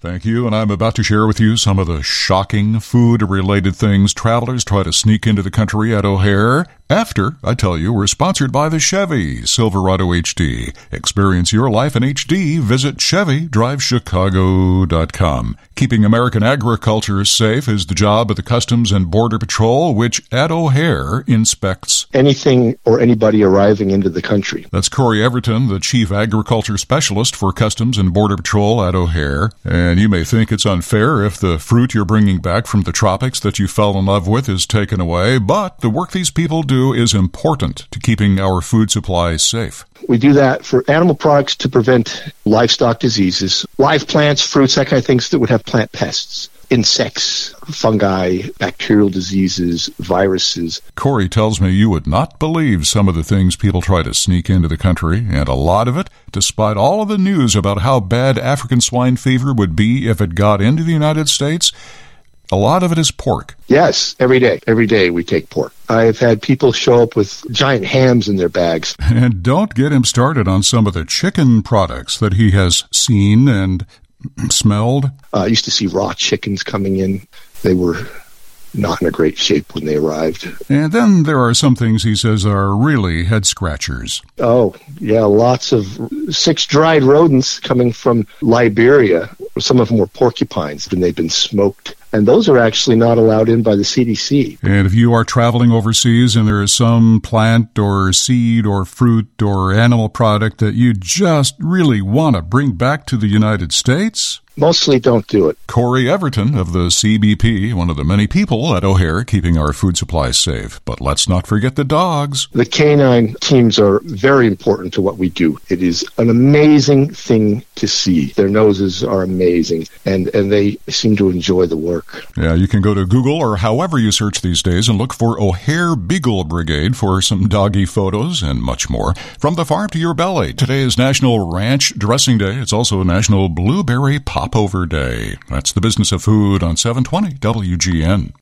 Thank you, and I'm about to share with you some of the shocking food related things travelers try to sneak into the country at O'Hare. After I tell you, we're sponsored by the Chevy Silverado HD. Experience your life in HD. Visit ChevyDriveChicago.com. Keeping American agriculture safe is the job of the Customs and Border Patrol, which at O'Hare inspects anything or anybody arriving into the country. That's Cory Everton, the Chief Agriculture Specialist for Customs and Border Patrol at O'Hare. And you may think it's unfair if the fruit you're bringing back from the tropics that you fell in love with is taken away, but the work these people do is important to keeping our food supply safe. We do that for animal products to prevent livestock diseases, live plants, fruits, that kind of things that would have plant pests insects, fungi, bacterial diseases, viruses. Cory tells me you would not believe some of the things people try to sneak into the country, and a lot of it, despite all of the news about how bad African swine fever would be if it got into the United States, a lot of it is pork. Yes, every day. Every day we take pork. I've had people show up with giant hams in their bags. And don't get him started on some of the chicken products that he has seen and smelled. Uh, I used to see raw chickens coming in. They were not in a great shape when they arrived. And then there are some things he says are really head scratchers. Oh, yeah, lots of six dried rodents coming from Liberia. Some of them were porcupines, and they've been smoked and those are actually not allowed in by the CDC. And if you are traveling overseas and there is some plant or seed or fruit or animal product that you just really want to bring back to the United States, mostly don't do it. Cory Everton of the CBP, one of the many people at O'Hare keeping our food supply safe. But let's not forget the dogs. The canine teams are very important to what we do. It is an amazing thing to see. Their noses are amazing, and, and they seem to enjoy the work. Yeah, you can go to Google or however you search these days and look for O'Hare Beagle Brigade for some doggy photos and much more. From the farm to your belly, today is National Ranch Dressing Day. It's also National Blueberry Pop Popover Day. That's the business of food on 720 WGN.